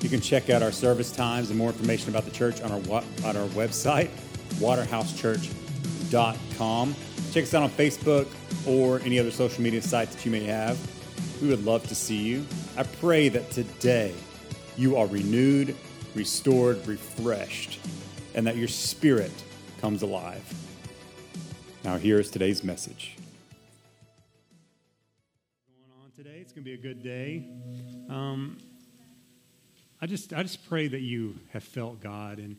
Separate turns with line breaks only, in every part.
You can check out our service times and more information about the church on our, on our website, waterhousechurch.com. Check us out on Facebook or any other social media sites that you may have. We would love to see you. I pray that today you are renewed, restored, refreshed, and that your spirit comes alive. Now, here is today's message. Going on today, it's going to be a good day. Um, I just, I just pray that you have felt God. And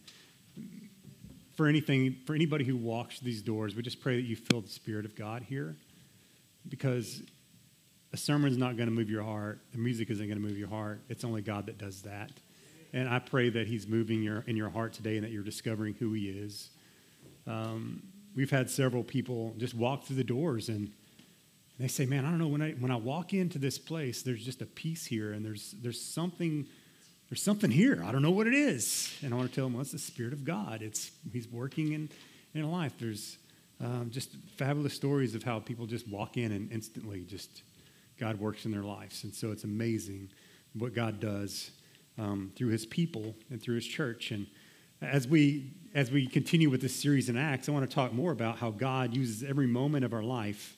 for anything, for anybody who walks these doors, we just pray that you feel the Spirit of God here. Because a sermon is not going to move your heart. The music isn't going to move your heart. It's only God that does that. And I pray that He's moving your, in your heart today and that you're discovering who He is. Um, we've had several people just walk through the doors and they say, "Man, I don't know when I when I walk into this place, there's just a peace here, and there's there's something there's something here. I don't know what it is. And I want to tell them, well, it's the Spirit of God. It's He's working in, in life. There's um, just fabulous stories of how people just walk in and instantly just God works in their lives. And so it's amazing what God does um, through His people and through His church. And as we as we continue with this series in Acts, I want to talk more about how God uses every moment of our life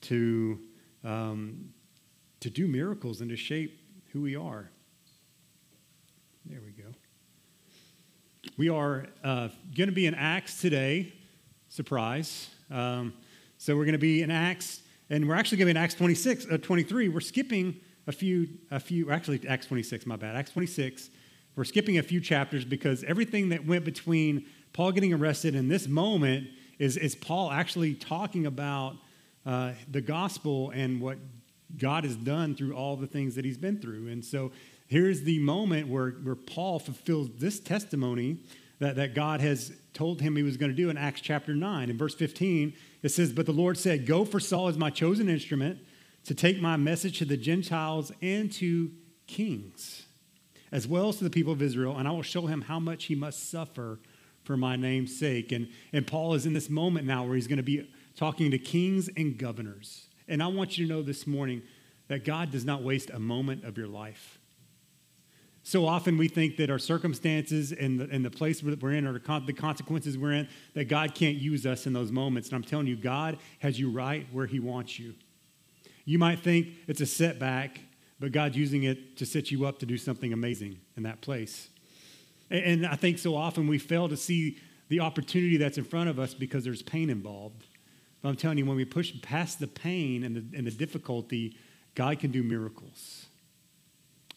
to um, to do miracles and to shape who we are. There we go. We are uh, going to be in Acts today. Surprise. Um, so we're going to be in Acts, and we're actually going to be in Acts 26, uh, 23. We're skipping a few, a few, actually Acts 26, my bad. Acts 26. We're skipping a few chapters because everything that went between Paul getting arrested and this moment is, is Paul actually talking about uh, the gospel and what God has done through all the things that he's been through. And so here's the moment where, where Paul fulfills this testimony that, that God has told him he was going to do in Acts chapter 9. In verse 15, it says, But the Lord said, Go for Saul as my chosen instrument to take my message to the Gentiles and to kings, as well as to the people of Israel, and I will show him how much he must suffer for my name's sake. And, and Paul is in this moment now where he's going to be talking to kings and governors. And I want you to know this morning that God does not waste a moment of your life. So often we think that our circumstances and the, and the place that we're in or the consequences we're in, that God can't use us in those moments. And I'm telling you, God has you right where He wants you. You might think it's a setback, but God's using it to set you up to do something amazing in that place. And, and I think so often we fail to see the opportunity that's in front of us because there's pain involved. But I'm telling you, when we push past the pain and the, and the difficulty, God can do miracles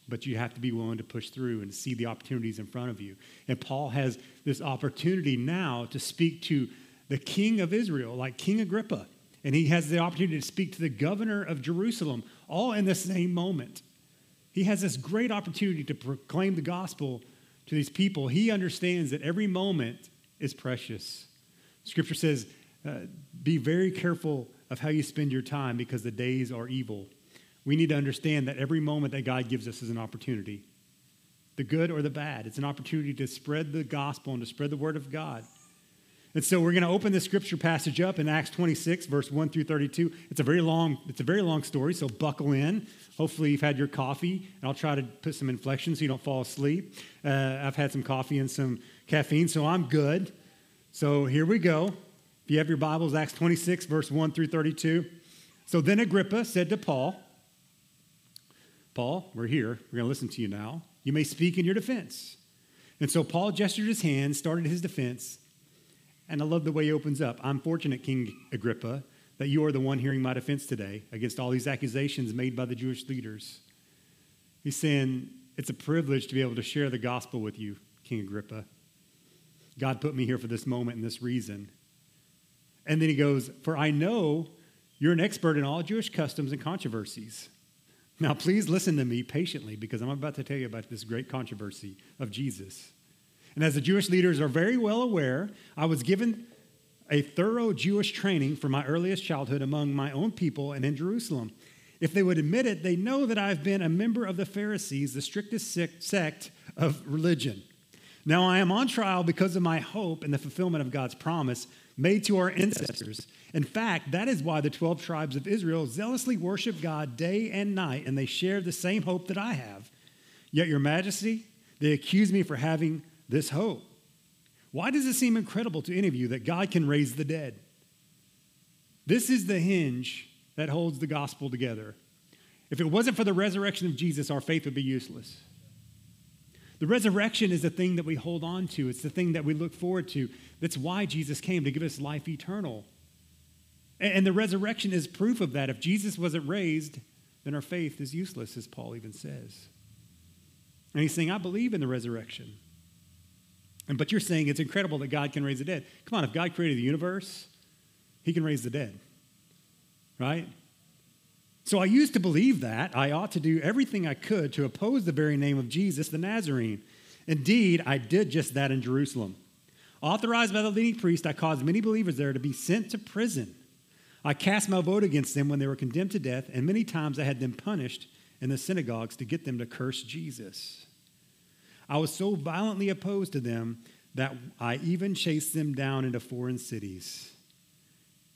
but you have to be willing to push through and see the opportunities in front of you. And Paul has this opportunity now to speak to the king of Israel, like King Agrippa. And he has the opportunity to speak to the governor of Jerusalem, all in the same moment. He has this great opportunity to proclaim the gospel to these people. He understands that every moment is precious. Scripture says, uh, be very careful of how you spend your time because the days are evil we need to understand that every moment that God gives us is an opportunity the good or the bad. It's an opportunity to spread the gospel and to spread the word of God. And so we're going to open the scripture passage up in Acts 26, verse 1 through 32. It's a very long, it's a very long story, so buckle in. Hopefully you've had your coffee, and I'll try to put some inflection so you don't fall asleep. Uh, I've had some coffee and some caffeine, so I'm good. So here we go. If you have your Bibles, Acts 26, verse 1 through 32. So then Agrippa said to Paul, Paul, we're here. We're going to listen to you now. You may speak in your defense. And so Paul gestured his hand, started his defense, and I love the way he opens up. I'm fortunate, King Agrippa, that you are the one hearing my defense today against all these accusations made by the Jewish leaders. He's saying, It's a privilege to be able to share the gospel with you, King Agrippa. God put me here for this moment and this reason. And then he goes, For I know you're an expert in all Jewish customs and controversies. Now, please listen to me patiently because I'm about to tell you about this great controversy of Jesus. And as the Jewish leaders are very well aware, I was given a thorough Jewish training from my earliest childhood among my own people and in Jerusalem. If they would admit it, they know that I've been a member of the Pharisees, the strictest sect of religion. Now I am on trial because of my hope in the fulfillment of God's promise made to our ancestors. In fact, that is why the 12 tribes of Israel zealously worship God day and night, and they share the same hope that I have. Yet, Your Majesty, they accuse me for having this hope. Why does it seem incredible to any of you that God can raise the dead? This is the hinge that holds the gospel together. If it wasn't for the resurrection of Jesus, our faith would be useless. The resurrection is the thing that we hold on to, it's the thing that we look forward to. That's why Jesus came to give us life eternal. And the resurrection is proof of that. If Jesus wasn't raised, then our faith is useless, as Paul even says. And he's saying, I believe in the resurrection. And, but you're saying it's incredible that God can raise the dead. Come on, if God created the universe, he can raise the dead. Right? So I used to believe that I ought to do everything I could to oppose the very name of Jesus the Nazarene. Indeed, I did just that in Jerusalem. Authorized by the leading priest, I caused many believers there to be sent to prison. I cast my vote against them when they were condemned to death, and many times I had them punished in the synagogues to get them to curse Jesus. I was so violently opposed to them that I even chased them down into foreign cities.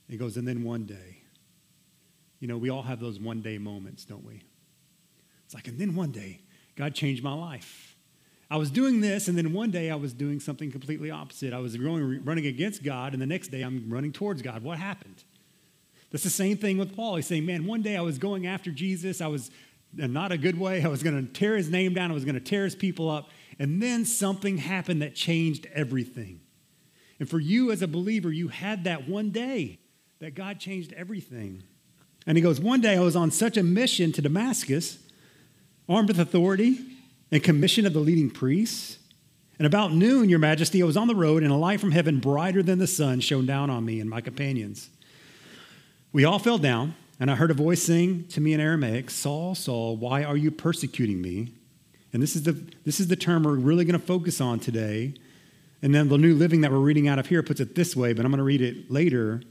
He goes, and then one day, you know, we all have those one day moments, don't we? It's like, and then one day, God changed my life. I was doing this, and then one day I was doing something completely opposite. I was going, running against God, and the next day I'm running towards God. What happened? That's the same thing with Paul. He's saying, Man, one day I was going after Jesus. I was not a good way. I was going to tear his name down. I was going to tear his people up. And then something happened that changed everything. And for you as a believer, you had that one day that God changed everything. And he goes, One day I was on such a mission to Damascus, armed with authority and commission of the leading priests. And about noon, Your Majesty, I was on the road, and a light from heaven, brighter than the sun, shone down on me and my companions. We all fell down, and I heard a voice saying to me in Aramaic, Saul, Saul, why are you persecuting me? And this is the, this is the term we're really going to focus on today. And then the New Living that we're reading out of here puts it this way, but I'm going to read it later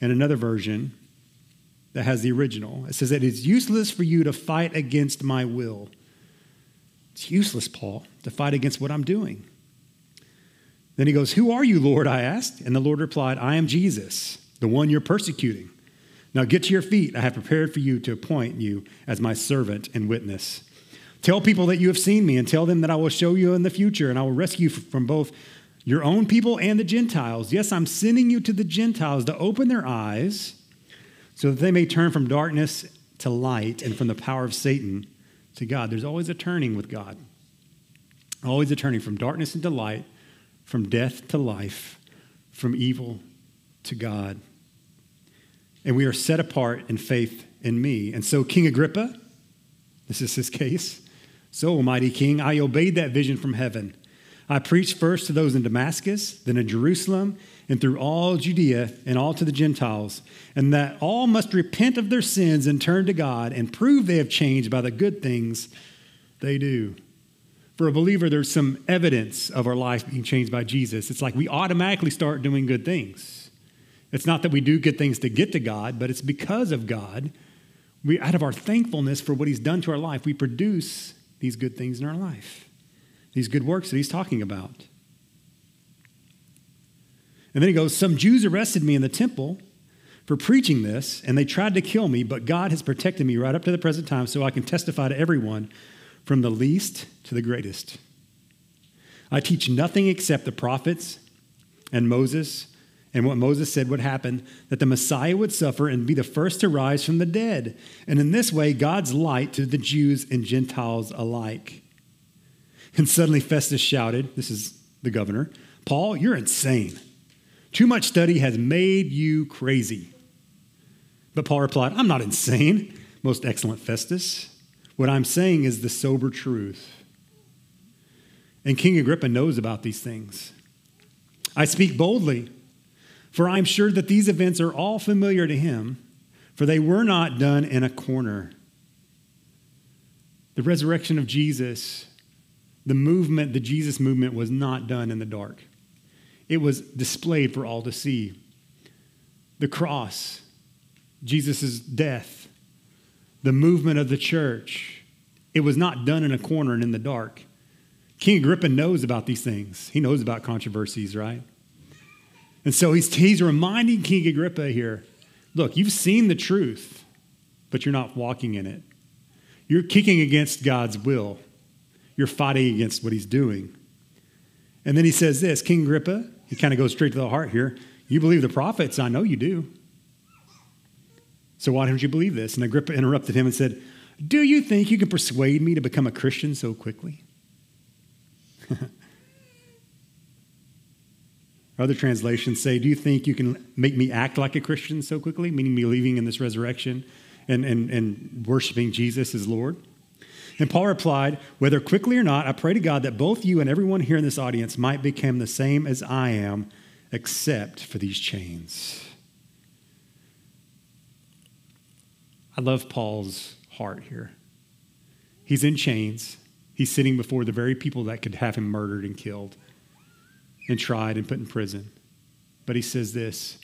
in another version that has the original. It says that it's useless for you to fight against my will. It's useless, Paul, to fight against what I'm doing. Then he goes, Who are you, Lord? I asked. And the Lord replied, I am Jesus, the one you're persecuting. Now get to your feet. I have prepared for you to appoint you as my servant and witness. Tell people that you have seen me and tell them that I will show you in the future and I will rescue you from both your own people and the Gentiles. Yes, I'm sending you to the Gentiles to open their eyes so that they may turn from darkness to light and from the power of Satan to God. There's always a turning with God, always a turning from darkness into light, from death to life, from evil to God. And we are set apart in faith in me. And so, King Agrippa, this is his case. So, Almighty King, I obeyed that vision from heaven. I preached first to those in Damascus, then in Jerusalem, and through all Judea and all to the Gentiles, and that all must repent of their sins and turn to God and prove they have changed by the good things they do. For a believer, there's some evidence of our life being changed by Jesus. It's like we automatically start doing good things. It's not that we do good things to get to God, but it's because of God. We, out of our thankfulness for what He's done to our life, we produce these good things in our life, these good works that He's talking about. And then he goes, Some Jews arrested me in the temple for preaching this, and they tried to kill me, but God has protected me right up to the present time so I can testify to everyone from the least to the greatest. I teach nothing except the prophets and Moses and what Moses said would happen that the Messiah would suffer and be the first to rise from the dead. And in this way, God's light to the Jews and Gentiles alike. And suddenly Festus shouted, This is the governor, Paul, you're insane. Too much study has made you crazy. But Paul replied, I'm not insane, most excellent Festus. What I'm saying is the sober truth. And King Agrippa knows about these things. I speak boldly, for I'm sure that these events are all familiar to him, for they were not done in a corner. The resurrection of Jesus the movement, the Jesus movement, was not done in the dark. It was displayed for all to see. The cross, Jesus' death, the movement of the church, it was not done in a corner and in the dark. King Agrippa knows about these things. He knows about controversies, right? And so he's, he's reminding King Agrippa here look, you've seen the truth, but you're not walking in it. You're kicking against God's will, you're fighting against what he's doing. And then he says this King Agrippa, he kind of goes straight to the heart here. You believe the prophets? I know you do. So why don't you believe this? And Agrippa interrupted him and said, Do you think you can persuade me to become a Christian so quickly? Other translations say, Do you think you can make me act like a Christian so quickly, meaning believing in this resurrection and, and, and worshiping Jesus as Lord? And Paul replied, Whether quickly or not, I pray to God that both you and everyone here in this audience might become the same as I am, except for these chains. I love Paul's heart here. He's in chains. He's sitting before the very people that could have him murdered and killed and tried and put in prison. But he says this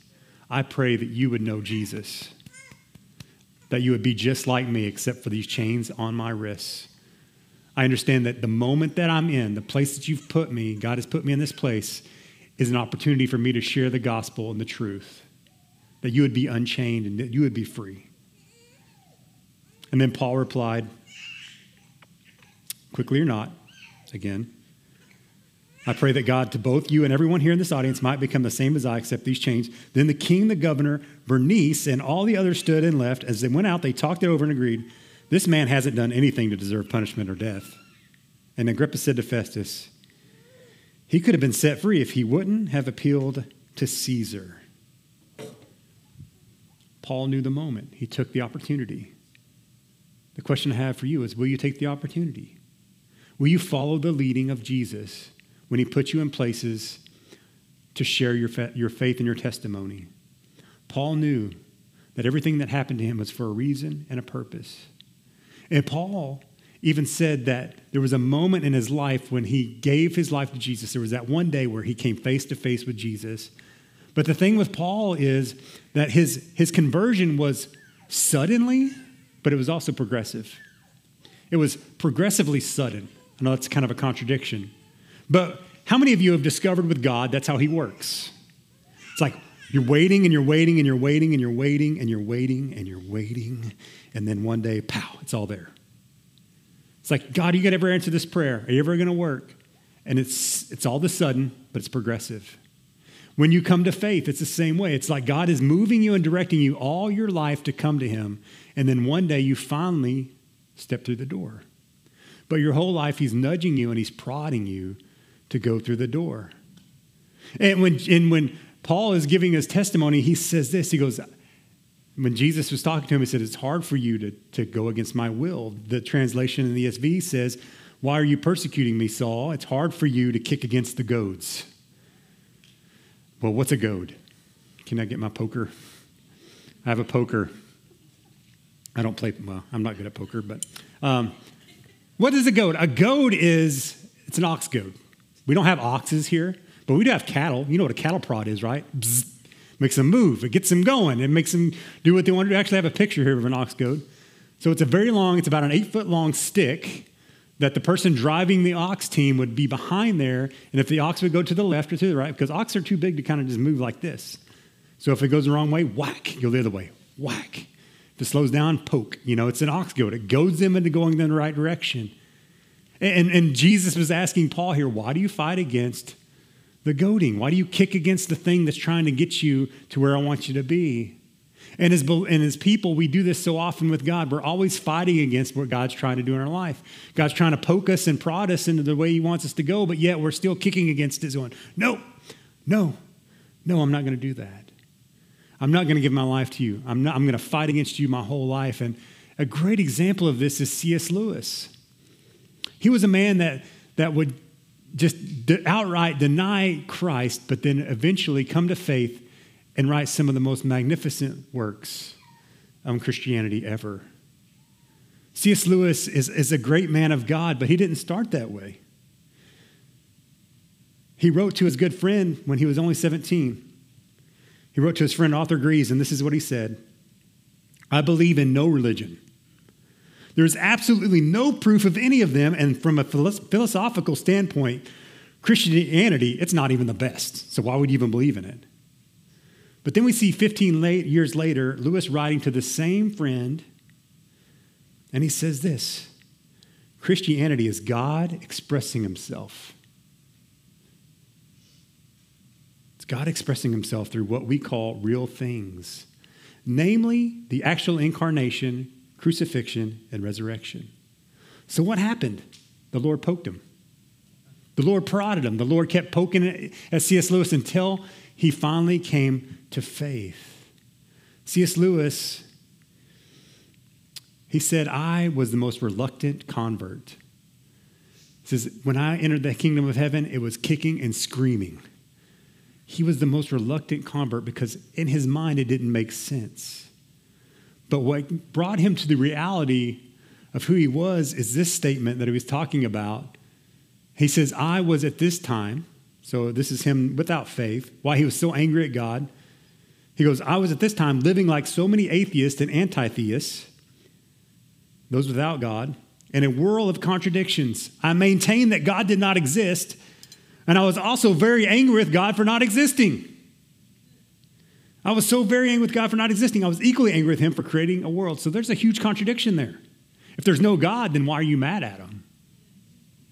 I pray that you would know Jesus, that you would be just like me, except for these chains on my wrists. I understand that the moment that I'm in, the place that you've put me, God has put me in this place, is an opportunity for me to share the gospel and the truth, that you would be unchained and that you would be free. And then Paul replied, quickly or not, again, I pray that God, to both you and everyone here in this audience, might become the same as I, except these chains. Then the king, the governor, Bernice, and all the others stood and left. As they went out, they talked it over and agreed this man hasn't done anything to deserve punishment or death. And Agrippa said to Festus, He could have been set free if he wouldn't have appealed to Caesar. Paul knew the moment, he took the opportunity. The question I have for you is Will you take the opportunity? Will you follow the leading of Jesus when he puts you in places to share your, fa- your faith and your testimony? Paul knew that everything that happened to him was for a reason and a purpose. And Paul even said that there was a moment in his life when he gave his life to Jesus. There was that one day where he came face to face with Jesus. But the thing with Paul is that his, his conversion was suddenly, but it was also progressive. It was progressively sudden. I know that's kind of a contradiction. But how many of you have discovered with God that's how He works? It's like you're waiting and you're waiting and you're waiting and you're waiting and you're waiting and you're waiting, and then one day, pow, it's all there. It's like, God, are you going to ever answer this prayer? Are you ever going to work? And it's, it's all of a sudden, but it's progressive. When you come to faith, it's the same way. It's like God is moving you and directing you all your life to come to Him. And then one day you finally step through the door. But your whole life, He's nudging you and He's prodding you to go through the door. And when, and when Paul is giving his testimony, he says this He goes, when Jesus was talking to him, he said, It's hard for you to, to go against my will. The translation in the ESV says, Why are you persecuting me, Saul? It's hard for you to kick against the goads. Well, what's a goad? Can I get my poker? I have a poker. I don't play, well, I'm not good at poker, but um, what is a goad? A goad is, it's an ox goad. We don't have oxes here, but we do have cattle. You know what a cattle prod is, right? Bzz, makes them move. It gets them going. It makes them do what they want to do. Actually have a picture here of an ox goad. So it's a very long, it's about an eight foot long stick that the person driving the ox team would be behind there. And if the ox would go to the left or to the right, because ox are too big to kind of just move like this. So if it goes the wrong way, whack, go the other way, whack. If it slows down, poke. You know, it's an ox goad. It goads them into going in the right direction. And, and Jesus was asking Paul here, why do you fight against the goading? Why do you kick against the thing that's trying to get you to where I want you to be? And as, and as people, we do this so often with God. We're always fighting against what God's trying to do in our life. God's trying to poke us and prod us into the way He wants us to go, but yet we're still kicking against it, going, no, no, no, I'm not going to do that. I'm not going to give my life to you. I'm, not, I'm going to fight against you my whole life. And a great example of this is C.S. Lewis. He was a man that, that would just outright deny Christ, but then eventually come to faith and write some of the most magnificent works on Christianity ever. C.S. Lewis is, is a great man of God, but he didn't start that way. He wrote to his good friend when he was only 17. He wrote to his friend Arthur Greeves, and this is what he said I believe in no religion. There is absolutely no proof of any of them, and from a philosophical standpoint, Christianity, it's not even the best. So why would you even believe in it? But then we see 15 late, years later, Lewis writing to the same friend, and he says this Christianity is God expressing himself. It's God expressing himself through what we call real things, namely the actual incarnation, crucifixion, and resurrection. So, what happened? The Lord poked him. The Lord prodded him. The Lord kept poking at C.S. Lewis until he finally came to faith. C.S. Lewis, he said, I was the most reluctant convert. He says, when I entered the kingdom of heaven, it was kicking and screaming. He was the most reluctant convert because in his mind it didn't make sense. But what brought him to the reality of who he was is this statement that he was talking about. He says, I was at this time, so this is him without faith, why he was so angry at God. He goes, I was at this time living like so many atheists and anti theists, those without God, in a world of contradictions. I maintained that God did not exist, and I was also very angry with God for not existing. I was so very angry with God for not existing. I was equally angry with Him for creating a world. So there's a huge contradiction there. If there's no God, then why are you mad at Him?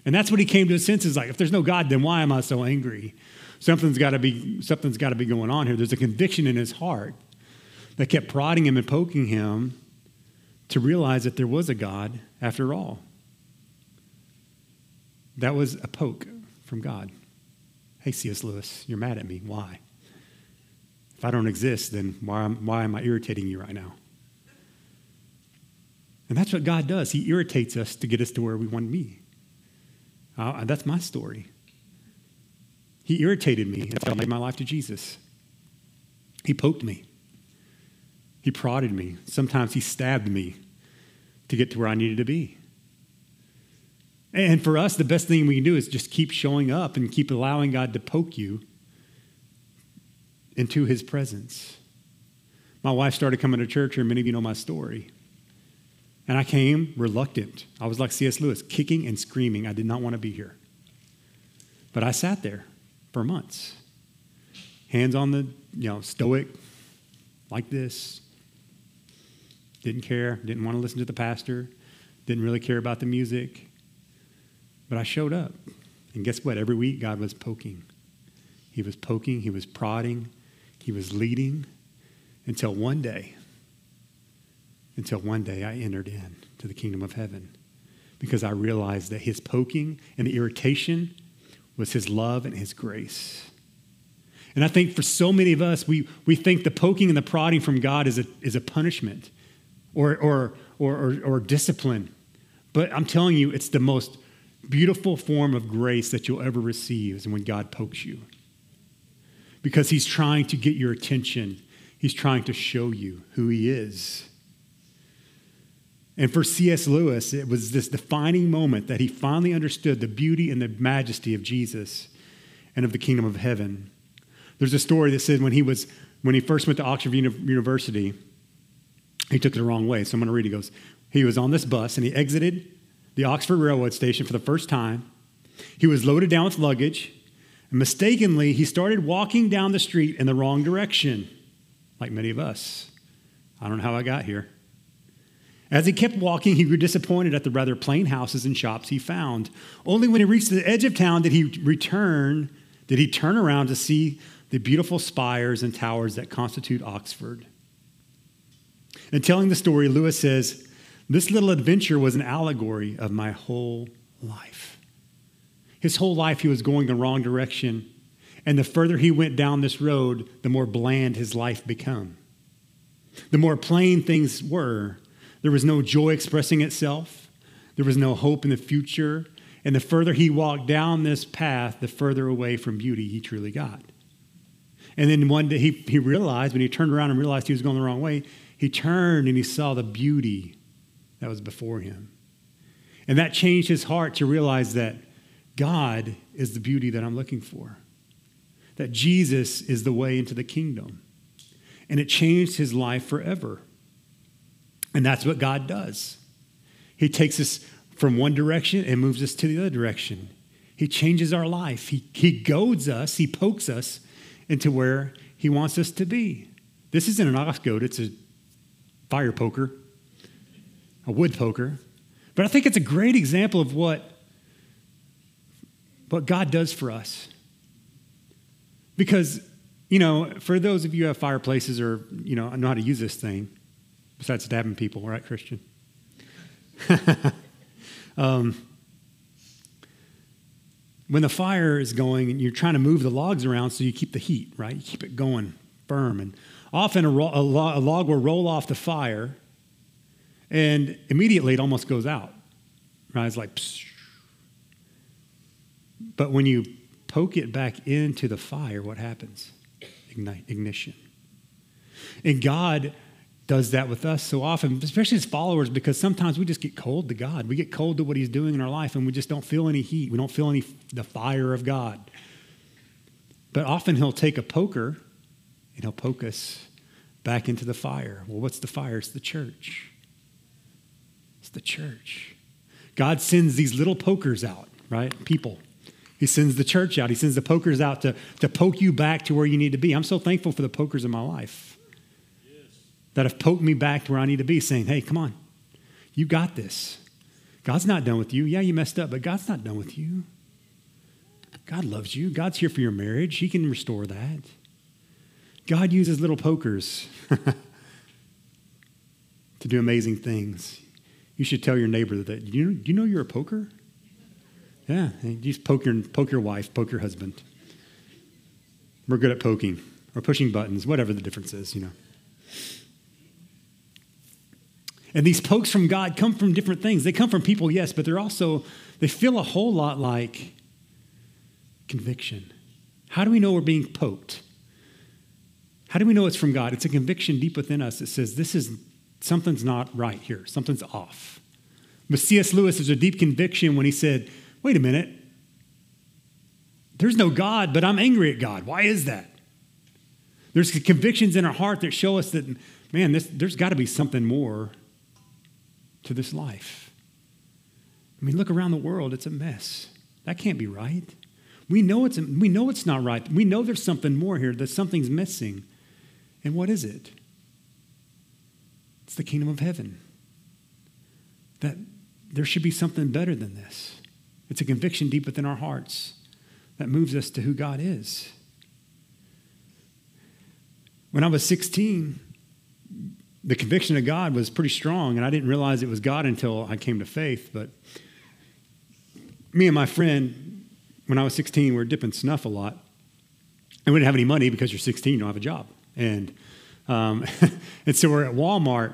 And that's what he came to his senses like, if there's no God, then why am I so angry? Something's got to be something's got to be going on here. There's a conviction in his heart that kept prodding him and poking him to realize that there was a God after all. That was a poke from God. Hey, C.S. Lewis, you're mad at me. Why? If I don't exist, then why, why am I irritating you right now? And that's what God does. He irritates us to get us to where we want to be. Uh, that's my story. He irritated me until I made my life to Jesus. He poked me. He prodded me. Sometimes he stabbed me to get to where I needed to be. And for us, the best thing we can do is just keep showing up and keep allowing God to poke you into his presence. My wife started coming to church, here. many of you know my story. And I came reluctant. I was like C.S. Lewis, kicking and screaming. I did not want to be here. But I sat there for months, hands on the, you know, stoic, like this. Didn't care, didn't want to listen to the pastor, didn't really care about the music. But I showed up. And guess what? Every week, God was poking. He was poking, He was prodding, He was leading until one day until one day I entered in to the kingdom of heaven because I realized that his poking and the irritation was his love and his grace. And I think for so many of us, we, we think the poking and the prodding from God is a, is a punishment or, or, or, or, or discipline. But I'm telling you, it's the most beautiful form of grace that you'll ever receive is when God pokes you. Because he's trying to get your attention, he's trying to show you who he is. And for C.S. Lewis, it was this defining moment that he finally understood the beauty and the majesty of Jesus and of the kingdom of heaven. There's a story that said when he was when he first went to Oxford University, he took it the wrong way. So I'm going to read. He goes, he was on this bus and he exited the Oxford railroad station for the first time. He was loaded down with luggage. And mistakenly, he started walking down the street in the wrong direction, like many of us. I don't know how I got here. As he kept walking, he grew disappointed at the rather plain houses and shops he found. Only when he reached the edge of town did he return, did he turn around to see the beautiful spires and towers that constitute Oxford. And telling the story, Lewis says, This little adventure was an allegory of my whole life. His whole life, he was going the wrong direction. And the further he went down this road, the more bland his life became. The more plain things were, there was no joy expressing itself. There was no hope in the future. And the further he walked down this path, the further away from beauty he truly got. And then one day he, he realized, when he turned around and realized he was going the wrong way, he turned and he saw the beauty that was before him. And that changed his heart to realize that God is the beauty that I'm looking for. that Jesus is the way into the kingdom. And it changed his life forever. And that's what God does. He takes us from one direction and moves us to the other direction. He changes our life. He, he goads us, he pokes us into where he wants us to be. This isn't an ox goad, it's a fire poker, a wood poker. But I think it's a great example of what, what God does for us. Because, you know, for those of you who have fireplaces or, you know, know how to use this thing, besides stabbing people, right, Christian? um, when the fire is going and you're trying to move the logs around so you keep the heat, right? You keep it going firm. And often a, ro- a, lo- a log will roll off the fire and immediately it almost goes out, right? It's like, psh. But when you poke it back into the fire, what happens? Ignite, ignition. And God does that with us so often, especially as followers, because sometimes we just get cold to God. We get cold to what He's doing in our life, and we just don't feel any heat. We don't feel any the fire of God. But often He'll take a poker and He'll poke us back into the fire. Well, what's the fire? It's the church. It's the church. God sends these little pokers out, right? People. He sends the church out. He sends the pokers out to, to poke you back to where you need to be. I'm so thankful for the pokers in my life that have poked me back to where I need to be, saying, hey, come on, you got this. God's not done with you. Yeah, you messed up, but God's not done with you. God loves you. God's here for your marriage. He can restore that. God uses little pokers to do amazing things. You should tell your neighbor that. You, you know you're a poker? Yeah, you just poke your, poke your wife, poke your husband. We're good at poking or pushing buttons, whatever the difference is, you know. And these pokes from God come from different things. They come from people, yes, but they're also, they feel a whole lot like conviction. How do we know we're being poked? How do we know it's from God? It's a conviction deep within us that says this is something's not right here, something's off. But C.S. Lewis has a deep conviction when he said, wait a minute, there's no God, but I'm angry at God. Why is that? There's convictions in our heart that show us that, man, this, there's got to be something more to this life. I mean, look around the world, it's a mess. That can't be right. We know it's, we know it's not right. We know there's something more here, that something's missing. And what is it? It's the kingdom of heaven. That there should be something better than this. It's a conviction deep within our hearts that moves us to who God is. When I was 16, the conviction of God was pretty strong, and I didn't realize it was God until I came to faith. But me and my friend, when I was 16, we were dipping snuff a lot. And we didn't have any money because you're 16, you don't have a job. And, um, and so we're at Walmart,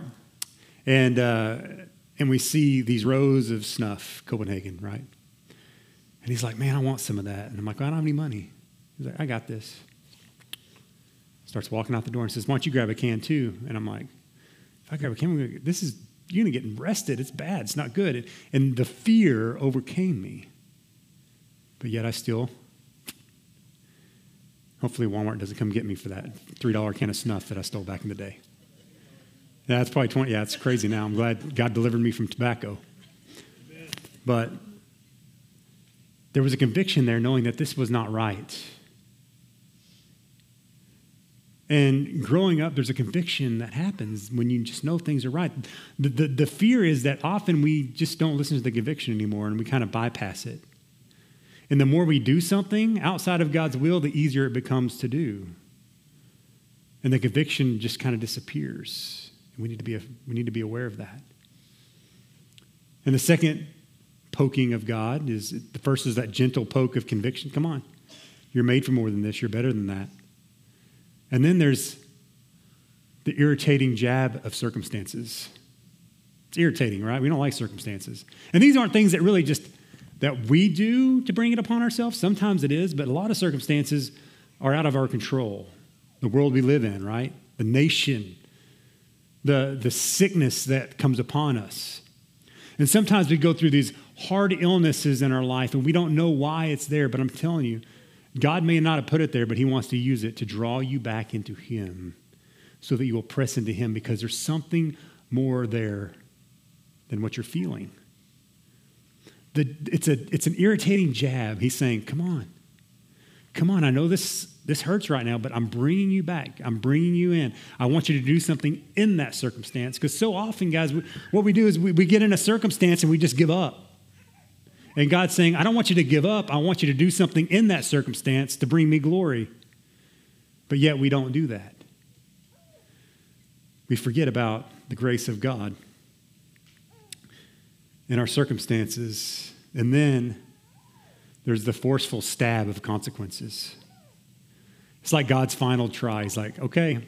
and, uh, and we see these rows of snuff, Copenhagen, right? And he's like, man, I want some of that. And I'm like, I don't have any money. He's like, I got this. Starts walking out the door and says, why don't you grab a can too? And I'm like, if I grab a can, get, this is, you're going to get arrested. It's bad. It's not good. And the fear overcame me. But yet I still, hopefully Walmart doesn't come get me for that $3 can of snuff that I stole back in the day. Yeah, that's probably 20. Yeah, it's crazy now. I'm glad God delivered me from tobacco. But there was a conviction there knowing that this was not right. And growing up, there's a conviction that happens when you just know things are right. The, the, the, fear is that often we just don't listen to the conviction anymore and we kind of bypass it. And the more we do something outside of God's will, the easier it becomes to do. And the conviction just kind of disappears. And we need to be, we need to be aware of that. And the second poking of God is the first is that gentle poke of conviction. Come on. You're made for more than this. You're better than that. And then there's the irritating jab of circumstances. It's irritating, right? We don't like circumstances. And these aren't things that really just that we do to bring it upon ourselves. Sometimes it is, but a lot of circumstances are out of our control. The world we live in, right? The nation, the, the sickness that comes upon us. And sometimes we go through these hard illnesses in our life and we don't know why it's there, but I'm telling you, God may not have put it there, but He wants to use it to draw you back into Him so that you will press into Him because there's something more there than what you're feeling. The, it's, a, it's an irritating jab. He's saying, Come on. Come on. I know this, this hurts right now, but I'm bringing you back. I'm bringing you in. I want you to do something in that circumstance. Because so often, guys, we, what we do is we, we get in a circumstance and we just give up. And God's saying, I don't want you to give up. I want you to do something in that circumstance to bring me glory. But yet we don't do that. We forget about the grace of God in our circumstances. And then there's the forceful stab of consequences. It's like God's final try. He's like, okay,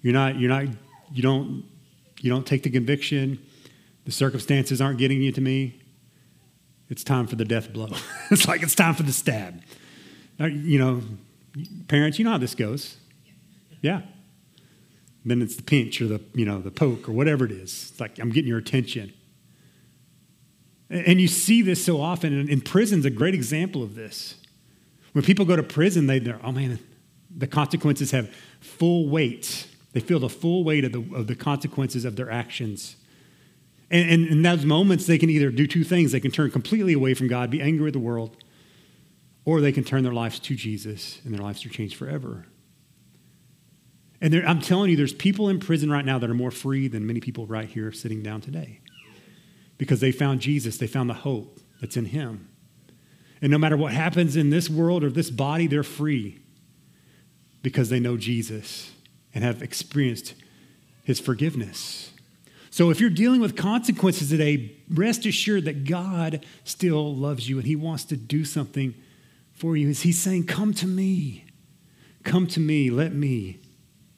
you're not, you're not, you don't, you don't take the conviction. The circumstances aren't getting you to me it's time for the death blow. it's like it's time for the stab. You know, parents, you know how this goes. Yeah. Then it's the pinch or the, you know, the poke or whatever it is. It's like I'm getting your attention. And you see this so often, and in prison's a great example of this. When people go to prison, they, they're, oh man, the consequences have full weight. They feel the full weight of the, of the consequences of their actions. And, and in those moments, they can either do two things. They can turn completely away from God, be angry with the world, or they can turn their lives to Jesus and their lives are changed forever. And there, I'm telling you, there's people in prison right now that are more free than many people right here sitting down today because they found Jesus, they found the hope that's in Him. And no matter what happens in this world or this body, they're free because they know Jesus and have experienced His forgiveness. So if you're dealing with consequences today, rest assured that God still loves you and He wants to do something for you. He's saying, Come to me. Come to me. Let me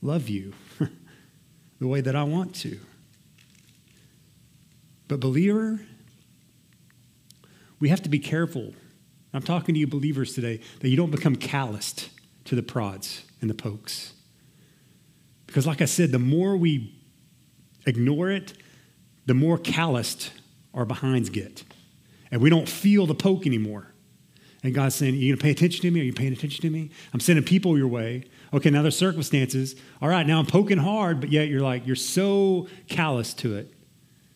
love you the way that I want to. But, believer, we have to be careful. I'm talking to you, believers, today, that you don't become calloused to the prods and the pokes. Because, like I said, the more we ignore it, the more calloused our behinds get. And we don't feel the poke anymore. And God's saying, Are you going to pay attention to me? Are you paying attention to me? I'm sending people your way. Okay, now there's circumstances. All right, now I'm poking hard, but yet you're like, you're so callous to it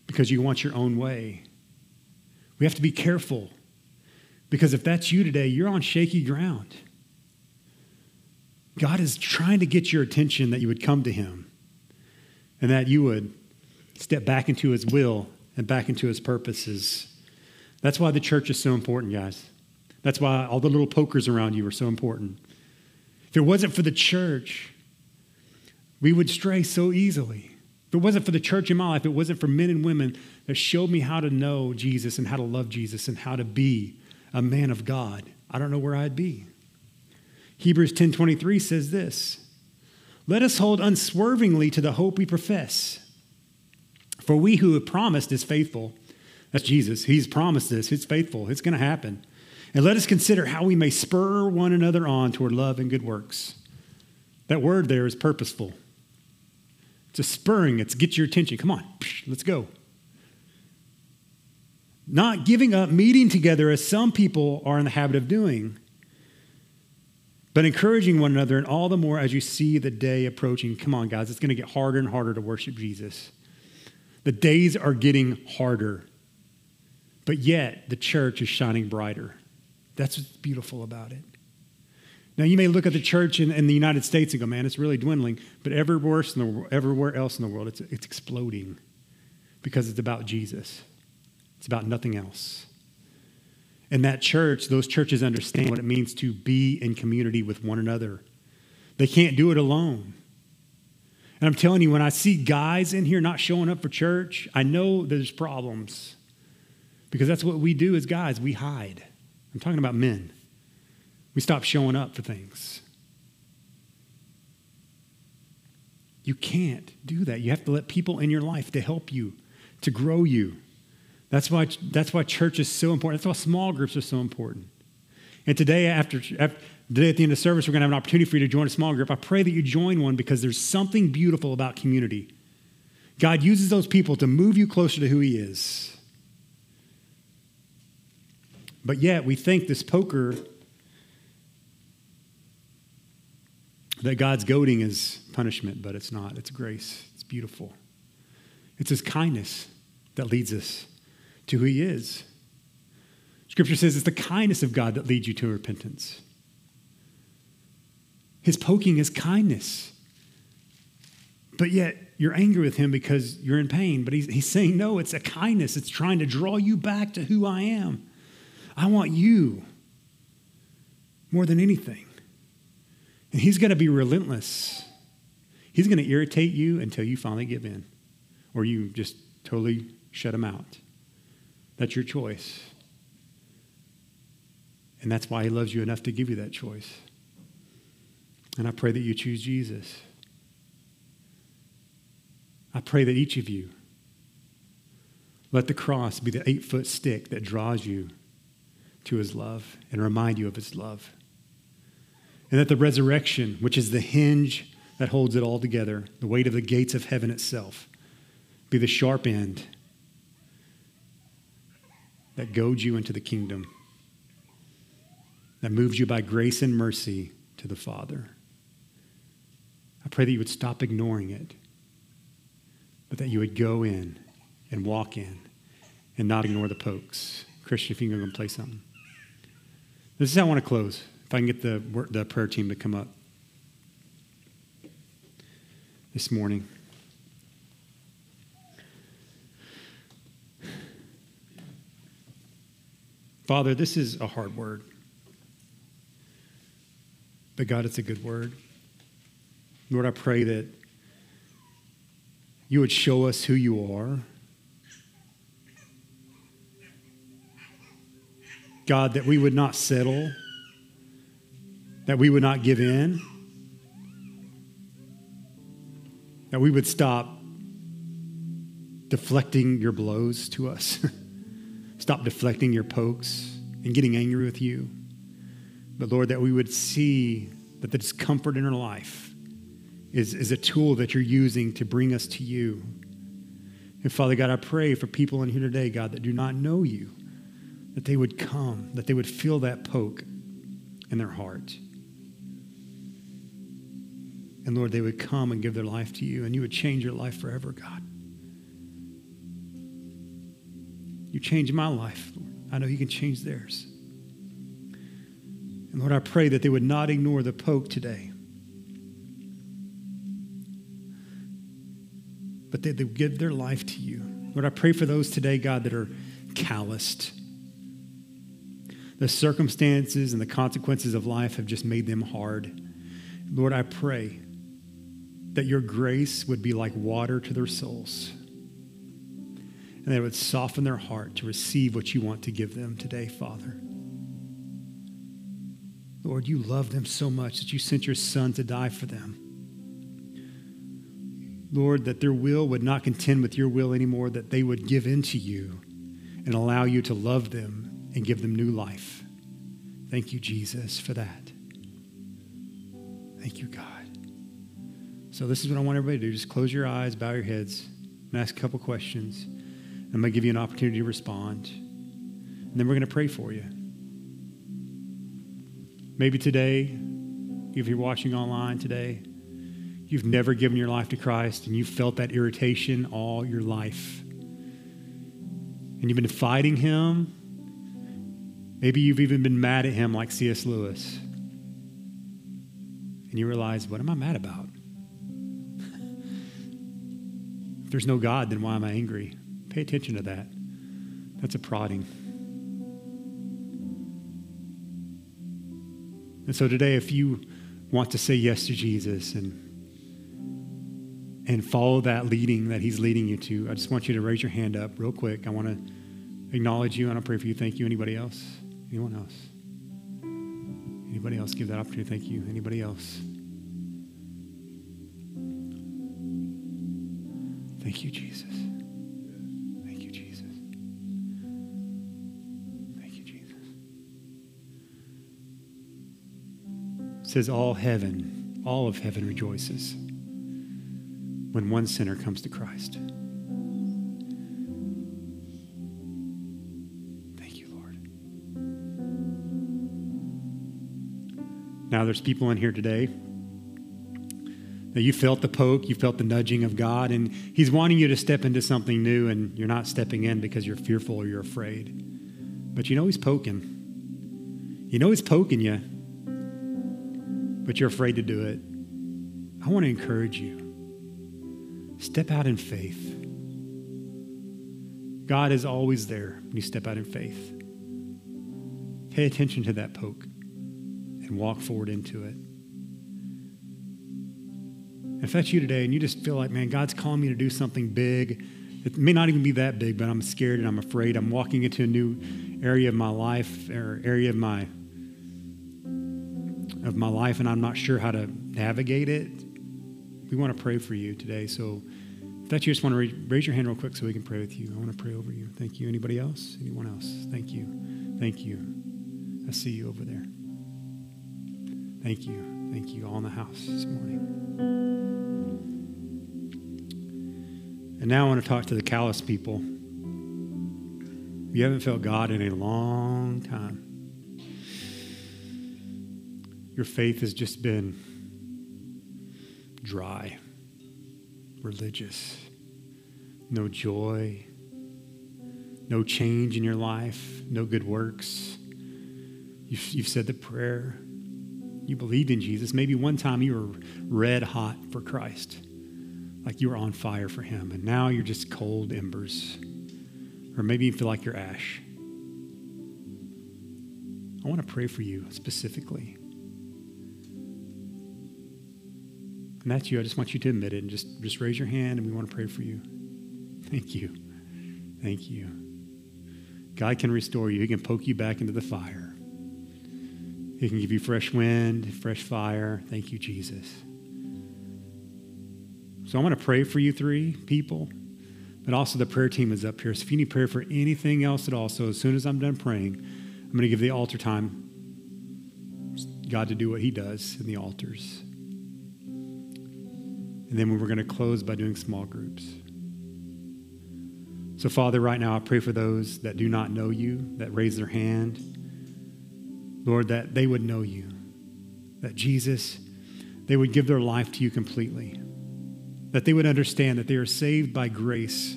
because you want your own way. We have to be careful because if that's you today, you're on shaky ground. God is trying to get your attention that you would come to Him and that you would step back into his will and back into his purposes. That's why the church is so important, guys. That's why all the little pokers around you are so important. If it wasn't for the church, we would stray so easily. If it wasn't for the church in my life, it wasn't for men and women that showed me how to know Jesus and how to love Jesus and how to be a man of God, I don't know where I'd be. Hebrews 10:23 says this, "Let us hold unswervingly to the hope we profess." For we who have promised is faithful. That's Jesus. He's promised this. It's faithful. It's going to happen. And let us consider how we may spur one another on toward love and good works. That word there is purposeful. It's a spurring, it's get your attention. Come on, let's go. Not giving up meeting together as some people are in the habit of doing, but encouraging one another, and all the more as you see the day approaching. Come on, guys, it's going to get harder and harder to worship Jesus. The days are getting harder, but yet the church is shining brighter. That's what's beautiful about it. Now, you may look at the church in, in the United States and go, man, it's really dwindling, but everywhere, the, everywhere else in the world, it's, it's exploding because it's about Jesus. It's about nothing else. And that church, those churches understand what it means to be in community with one another. They can't do it alone. And I'm telling you, when I see guys in here not showing up for church, I know there's problems. Because that's what we do as guys, we hide. I'm talking about men. We stop showing up for things. You can't do that. You have to let people in your life to help you, to grow you. That's why, that's why church is so important. That's why small groups are so important. And today, after, after Today, at the end of service, we're going to have an opportunity for you to join a small group. I pray that you join one because there's something beautiful about community. God uses those people to move you closer to who He is. But yet, we think this poker that God's goading is punishment, but it's not. It's grace. It's beautiful. It's his kindness that leads us to who he is. Scripture says it's the kindness of God that leads you to repentance. His poking is kindness. But yet you're angry with him because you're in pain. But he's, he's saying, no, it's a kindness. It's trying to draw you back to who I am. I want you more than anything. And he's going to be relentless. He's going to irritate you until you finally give in or you just totally shut him out. That's your choice. And that's why he loves you enough to give you that choice. And I pray that you choose Jesus. I pray that each of you let the cross be the eight foot stick that draws you to his love and remind you of his love. And that the resurrection, which is the hinge that holds it all together, the weight of the gates of heaven itself, be the sharp end that goads you into the kingdom, that moves you by grace and mercy to the Father. I pray that you would stop ignoring it, but that you would go in and walk in and not ignore the pokes. Christian, if you can go and play something. This is how I want to close. If I can get the, the prayer team to come up this morning. Father, this is a hard word. But God, it's a good word. Lord, I pray that you would show us who you are. God, that we would not settle, that we would not give in, that we would stop deflecting your blows to us. Stop deflecting your pokes and getting angry with you. But Lord, that we would see that the discomfort in our life is, is a tool that you're using to bring us to you. And Father God, I pray for people in here today, God, that do not know you, that they would come, that they would feel that poke in their heart. And Lord, they would come and give their life to you, and you would change your life forever, God. You changed my life, Lord. I know you can change theirs. And Lord, I pray that they would not ignore the poke today, but that they would give their life to you. Lord, I pray for those today, God, that are calloused. The circumstances and the consequences of life have just made them hard. Lord, I pray that your grace would be like water to their souls and that it would soften their heart to receive what you want to give them today, Father. Lord, you love them so much that you sent your Son to die for them. Lord, that their will would not contend with your will anymore, that they would give in to you and allow you to love them and give them new life. Thank you, Jesus, for that. Thank you, God. So, this is what I want everybody to do. Just close your eyes, bow your heads, and ask a couple questions. I'm going to give you an opportunity to respond. And then we're going to pray for you. Maybe today, if you're watching online today, you've never given your life to Christ and you've felt that irritation all your life. And you've been fighting him. Maybe you've even been mad at him like C.S. Lewis. And you realize, what am I mad about? if there's no God, then why am I angry? Pay attention to that. That's a prodding. And so today, if you want to say yes to Jesus and and follow that leading that he's leading you to, I just want you to raise your hand up real quick. I want to acknowledge you and I pray for you. Thank you. Anybody else? Anyone else? Anybody else? Give that opportunity. Thank you. Anybody else? Thank you, Jesus. Says all heaven, all of heaven rejoices when one sinner comes to Christ. Thank you, Lord. Now, there's people in here today That you felt the poke, you felt the nudging of God, and He's wanting you to step into something new, and you're not stepping in because you're fearful or you're afraid. But you know He's poking. You know He's poking you, but you're afraid to do it. I want to encourage you. Step out in faith. God is always there when you step out in faith. Pay attention to that poke and walk forward into it. If that's you today and you just feel like, man, God's calling me to do something big, it may not even be that big, but I'm scared and I'm afraid. I'm walking into a new area of my life or area of my of my life and I'm not sure how to navigate it. We want to pray for you today. So if that's you, just want to raise, raise your hand real quick so we can pray with you. I want to pray over you. Thank you. Anybody else? Anyone else? Thank you. Thank you. I see you over there. Thank you. Thank you. All in the house this morning. And now I want to talk to the callous people. You haven't felt God in a long time. Your faith has just been dry, religious, no joy, no change in your life, no good works. You've, you've said the prayer. You believed in Jesus. Maybe one time you were red hot for Christ like you were on fire for Him, and now you're just cold embers. Or maybe you feel like you're ash. I want to pray for you specifically. And that's you. I just want you to admit it and just, just raise your hand and we want to pray for you. Thank you. Thank you. God can restore you. He can poke you back into the fire. He can give you fresh wind, fresh fire. Thank you, Jesus. So I want to pray for you three people, but also the prayer team is up here. So if you need prayer for anything else at all, so as soon as I'm done praying, I'm going to give the altar time, God to do what he does in the altars. And then we're going to close by doing small groups. So, Father, right now I pray for those that do not know you, that raise their hand. Lord, that they would know you, that Jesus, they would give their life to you completely that they would understand that they are saved by grace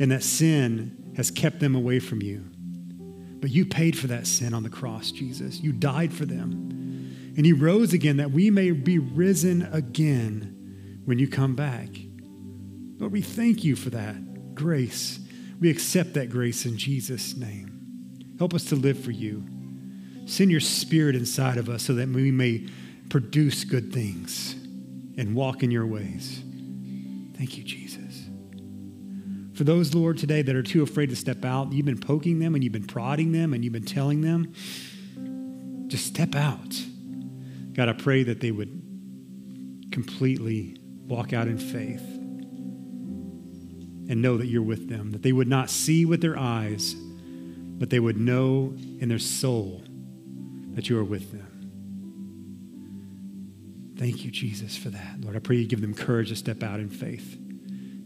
and that sin has kept them away from you. But you paid for that sin on the cross, Jesus. You died for them. And you rose again that we may be risen again when you come back. Lord, we thank you for that grace. We accept that grace in Jesus' name. Help us to live for you. Send your spirit inside of us so that we may produce good things and walk in your ways. Thank you, Jesus. For those, Lord, today that are too afraid to step out, you've been poking them and you've been prodding them and you've been telling them, just step out. God, I pray that they would completely walk out in faith and know that you're with them, that they would not see with their eyes, but they would know in their soul that you are with them. Thank you, Jesus, for that. Lord, I pray you give them courage to step out in faith,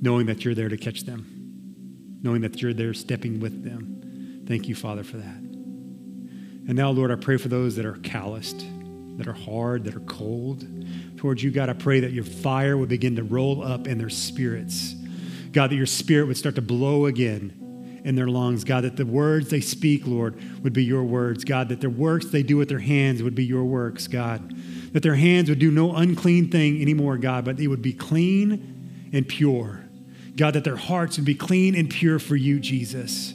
knowing that you're there to catch them, knowing that you're there stepping with them. Thank you, Father, for that. And now, Lord, I pray for those that are calloused, that are hard, that are cold towards you. God, I pray that your fire would begin to roll up in their spirits. God, that your spirit would start to blow again in their lungs. God, that the words they speak, Lord, would be your words. God, that the works they do with their hands would be your works, God that their hands would do no unclean thing anymore, God, but they would be clean and pure. God, that their hearts would be clean and pure for you, Jesus.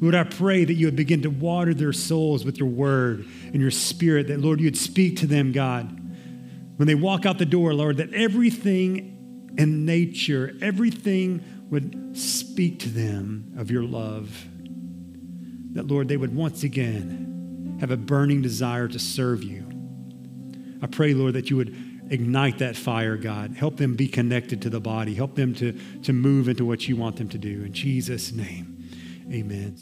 Lord, I pray that you would begin to water their souls with your word and your spirit, that, Lord, you would speak to them, God. When they walk out the door, Lord, that everything in nature, everything would speak to them of your love. That, Lord, they would once again have a burning desire to serve you. I pray, Lord, that you would ignite that fire, God. Help them be connected to the body. Help them to, to move into what you want them to do. In Jesus' name, amen.